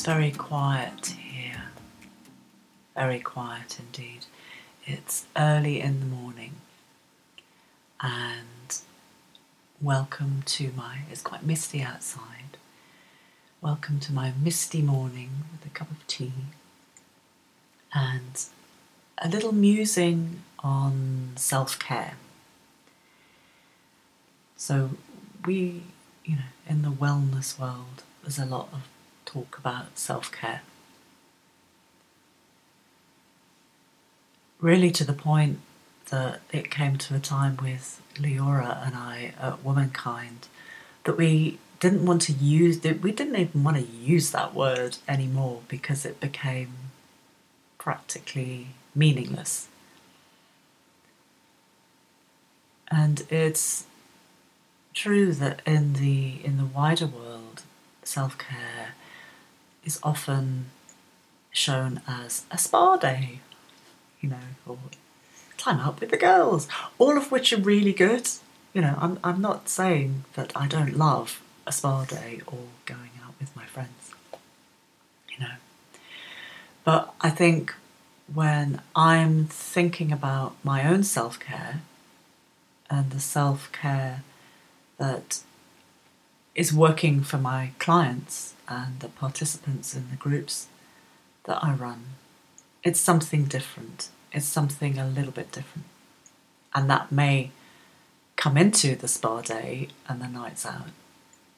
It's very quiet here. Very quiet indeed. It's early in the morning and welcome to my, it's quite misty outside. Welcome to my misty morning with a cup of tea and a little musing on self care. So, we, you know, in the wellness world, there's a lot of talk about self care. Really, to the point that it came to a time with Leora and I at Womankind that we didn't want to use we didn't even want to use that word anymore because it became practically meaningless. And it's true that in the in the wider world, self-care is often shown as a spa day, you know, or time out with the girls, all of which are really good. You know, I'm, I'm not saying that I don't love a spa day or going out with my friends, you know. But I think when I'm thinking about my own self care and the self care that is working for my clients and the participants in the groups that I run. It's something different. It's something a little bit different. And that may come into the spa day and the nights out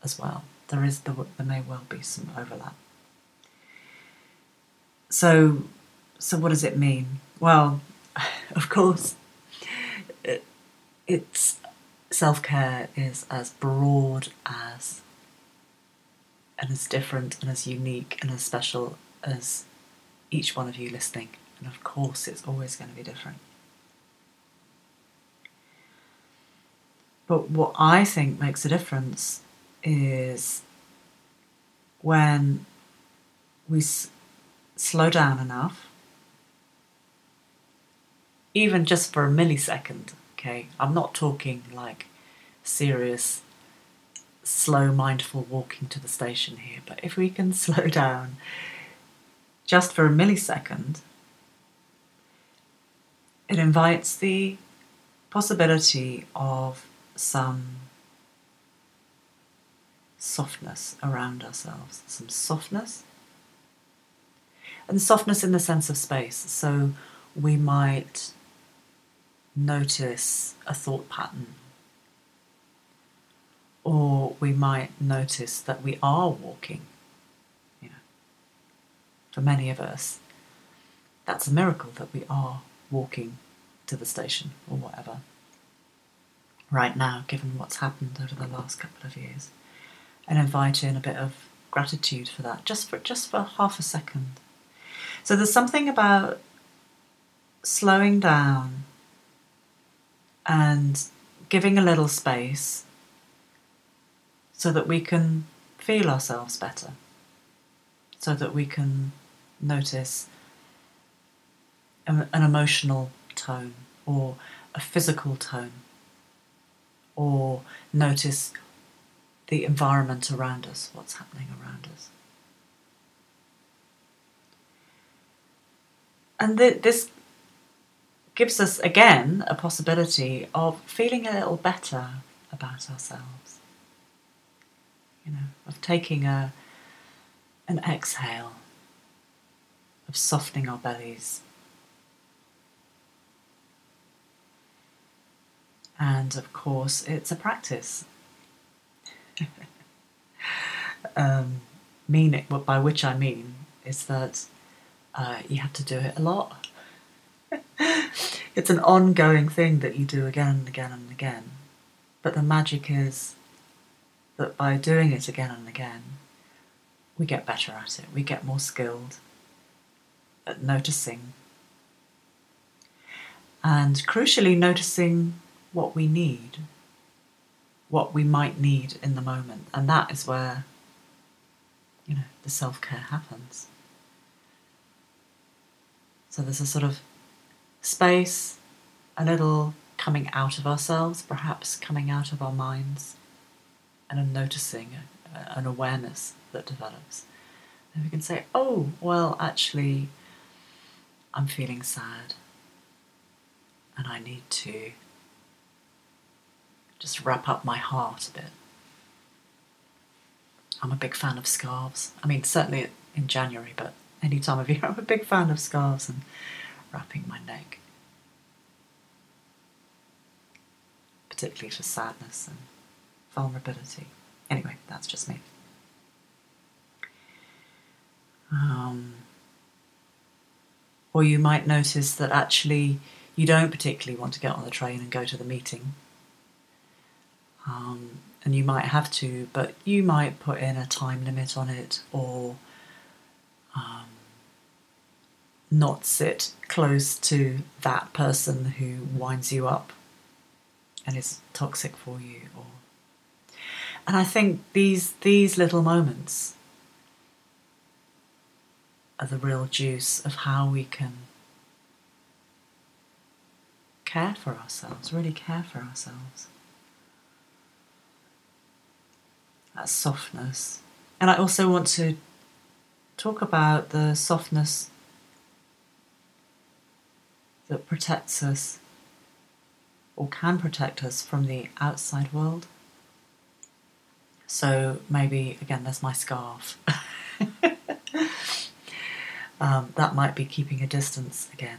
as well. There is the, there may well be some overlap. So so what does it mean? Well, of course, it, it's self-care is as broad as and as different and as unique and as special as each one of you listening. And of course, it's always going to be different. But what I think makes a difference is when we s- slow down enough, even just for a millisecond. Okay, I'm not talking like serious slow, mindful walking to the station here, but if we can slow down just for a millisecond, it invites the possibility of some softness around ourselves, some softness. And softness in the sense of space. So we might notice a thought pattern or we might notice that we are walking. You know, for many of us, that's a miracle that we are walking to the station or whatever. Right now, given what's happened over the last couple of years, and invite in a bit of gratitude for that, just for just for half a second. So there's something about slowing down and giving a little space so that we can feel ourselves better, so that we can notice an, emotional tone or a physical tone, or notice the environment around us, what's happening around us. And th- this gives us again a possibility of feeling a little better about ourselves you know, of taking a an exhale, of softening our bellies. And of course, it's a practice. um, meaning, by which I mean is that uh, you have to do it a lot. It's an ongoing thing that you do again and again and again. But the magic is that by doing it again and again, we get better at it, we get more skilled at noticing. And crucially, noticing what we need, what we might need in the moment. And that is where, you know, the self care happens. So there's a sort of space, a little coming out of ourselves, perhaps coming out of our minds, and a noticing, an awareness that develops. And we can say, oh, well, actually, I'm feeling sad and I need to just wrap up my heart a bit. I'm a big fan of scarves. I mean, certainly in January, but any time of year, I'm a big fan of scarves and wrapping my neck. Particularly for sadness and vulnerability. Anyway, that's just me. Um, or you might notice that actually you don't particularly want to get on the train and go to the meeting. Um, and you might have to, but you might put in a time limit on it or um, not sit close to that person who winds you up and is toxic for you or and I think these these little moments are the real juice of how we can care for ourselves, really care for ourselves. That softness. And I also want to talk about the softness that protects us or can protect us from the outside world. So maybe, again, there's my scarf. um, that might be keeping a distance again,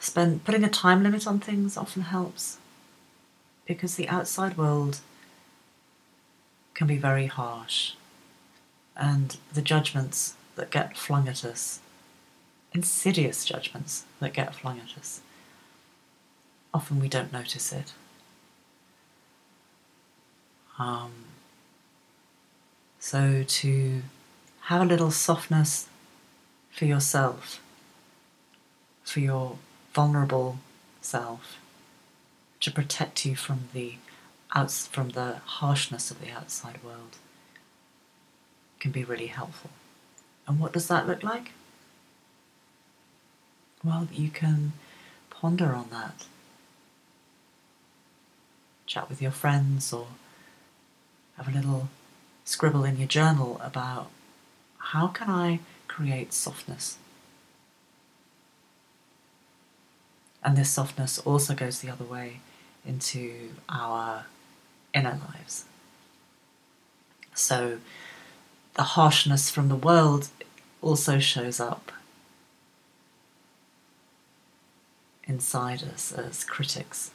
spend putting a time limit on things often helps because the outside world can be very harsh, and the judgments that get flung at us, insidious judgments that get flung at us, often we don't notice it. Um, so to have a little softness for yourself, for your vulnerable self, to protect you from the outs from the harshness of the outside world can be really helpful. And what does that look like? Well, you can ponder on that. Chat with your friends or have a little scribble in your journal about how can I create softness? And this softness also goes the other way into our inner lives. So the harshness from the world also shows up inside us as critics.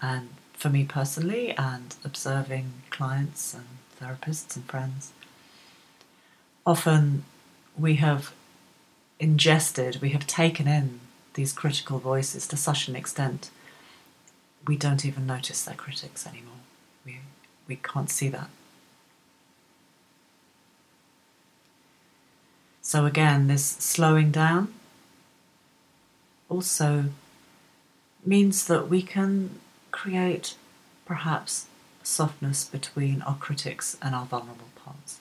And for me personally and observing clients and therapists and friends. Often we have ingested, we have taken in these critical voices to such an extent we don't even notice they're critics anymore. We, we can't see that. So, again, this slowing down also means that we can create perhaps softness between our critics and our vulnerable parts.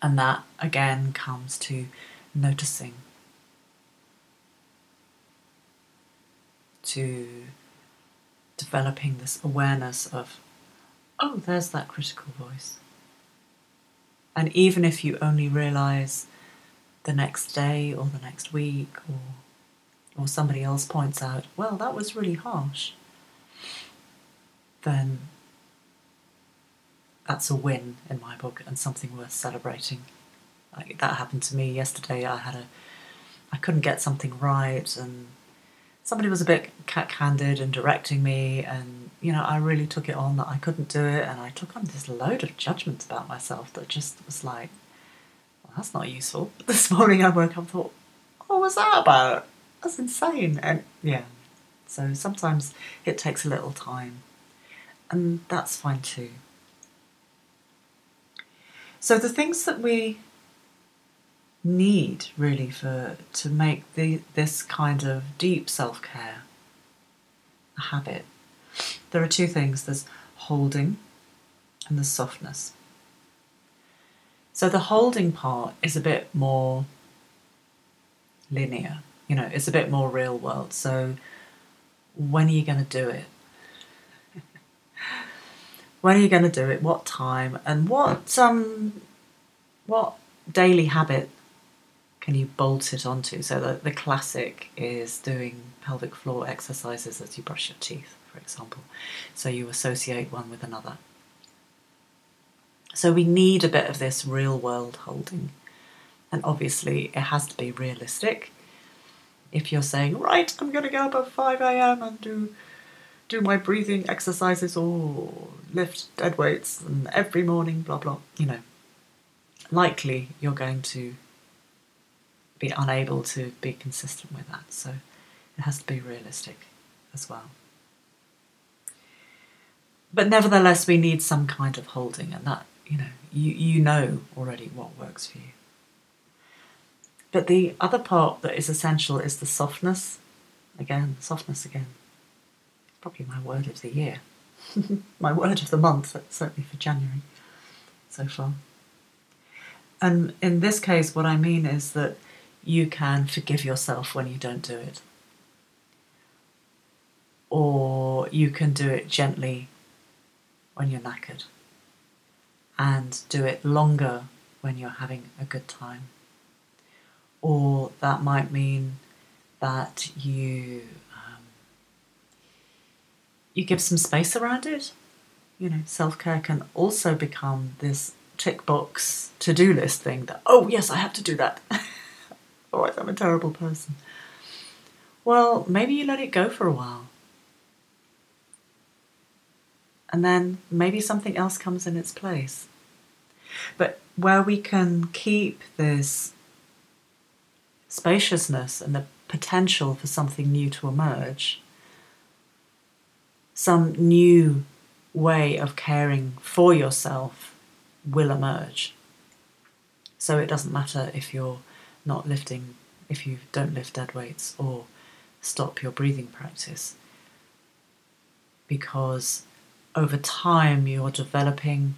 And that again comes to noticing, to developing this awareness of, oh, there's that critical voice. And even if you only realize the next day or the next week or or somebody else points out, well, that was really harsh, then that's a win in my book and something worth celebrating. Like that happened to me yesterday. I had a, I couldn't get something right, and somebody was a bit cack-handed and directing me, and you know I really took it on that I couldn't do it, and I took on this load of judgments about myself that just was like, that's not useful. This morning I woke up and thought, what was that about? that's insane. And yeah, so sometimes it takes a little time, and that's fine too. So the things that we need really for to make the this kind of deep self care a habit, there are two things. There's holding and there's softness. So the holding part is a bit more linear you know, it's a bit more real world. So when are you going to do it? When are you going to do it? What time? And what um, what daily habit can you bolt it onto? So the, the classic is doing pelvic floor exercises as you brush your teeth, for example. So you associate one with another. So we need a bit of this real world holding. And obviously, it has to be realistic. If you're saying, right, I'm going to get up at 5 a.m. and do do my breathing exercises or lift dead weights and every morning, blah blah, you know, likely you're going to be unable to be consistent with that. So it has to be realistic as well. But nevertheless, we need some kind of holding, and that, you know, you, you know already what works for you. But the other part that is essential is the softness. Again, softness again. Probably my word of the year. my word of the month, certainly for January so far. And in this case, what I mean is that you can forgive yourself when you don't do it. Or you can do it gently when you're knackered. And do it longer when you're having a good time. Or that might mean that you um, you give some space around it. You know, self care can also become this tick box to do list thing that, oh, yes, I have to do that. Otherwise, I'm a terrible person. Well, maybe you let it go for a while. And then maybe something else comes in its place. But where we can keep this spaciousness and the potential for something new to emerge, some new way of caring for yourself will emerge. So it doesn't matter if you're not lifting, if you don't lift dead weights or stop your breathing practice, because over time you're developing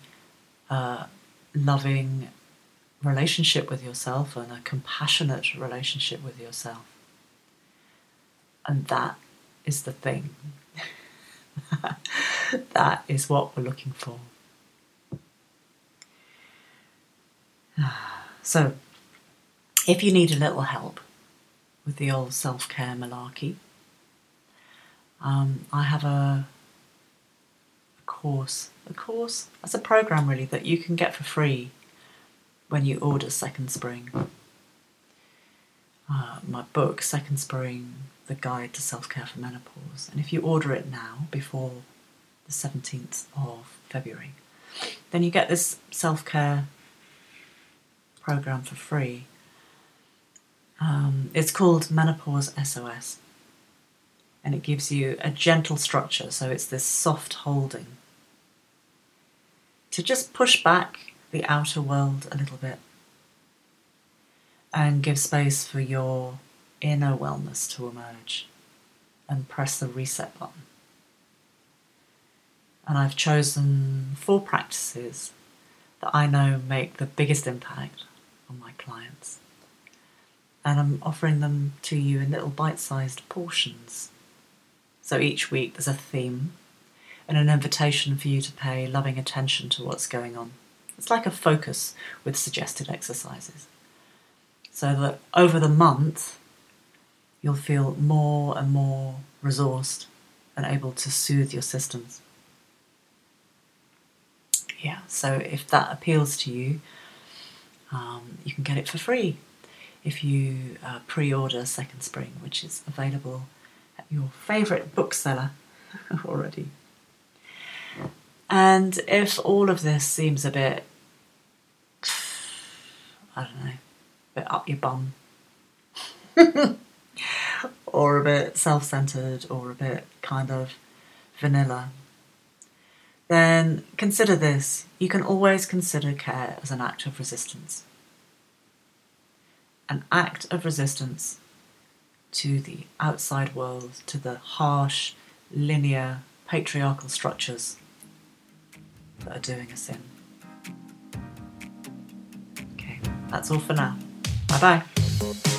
a loving relationship with yourself and a compassionate relationship with yourself. And that is the thing. that is what we're looking for. So, if you need a little help with the old self care malarkey, um, I have a course. A course? That's a program really that you can get for free when you order Second Spring. Uh, my book, Second Spring The Guide to Self Care for Menopause. And if you order it now, before the 17th of February, then you get this self care program for free. Um, it's called Menopause SOS, and it gives you a gentle structure. So it's this soft holding to just push back the outer world a little bit and give space for your inner wellness to emerge and press the reset button. And I've chosen four practices that I know make the biggest impact on my clients. And I'm offering them to you in little bite sized portions. So each week there's a theme and an invitation for you to pay loving attention to what's going on. It's like a focus with suggested exercises. So that over the month, you'll feel more and more resourced and able to soothe your systems. Yeah, so if that appeals to you, um, you can get it for free if you uh, pre order Second Spring, which is available at your favourite bookseller already. And if all of this seems a bit, I don't know, a bit up your bum, or a bit self centered, or a bit kind of vanilla, then consider this. You can always consider care as an act of resistance. An act of resistance to the outside world, to the harsh, linear, patriarchal structures that are doing us in. Okay, that's all for now. Bye bye.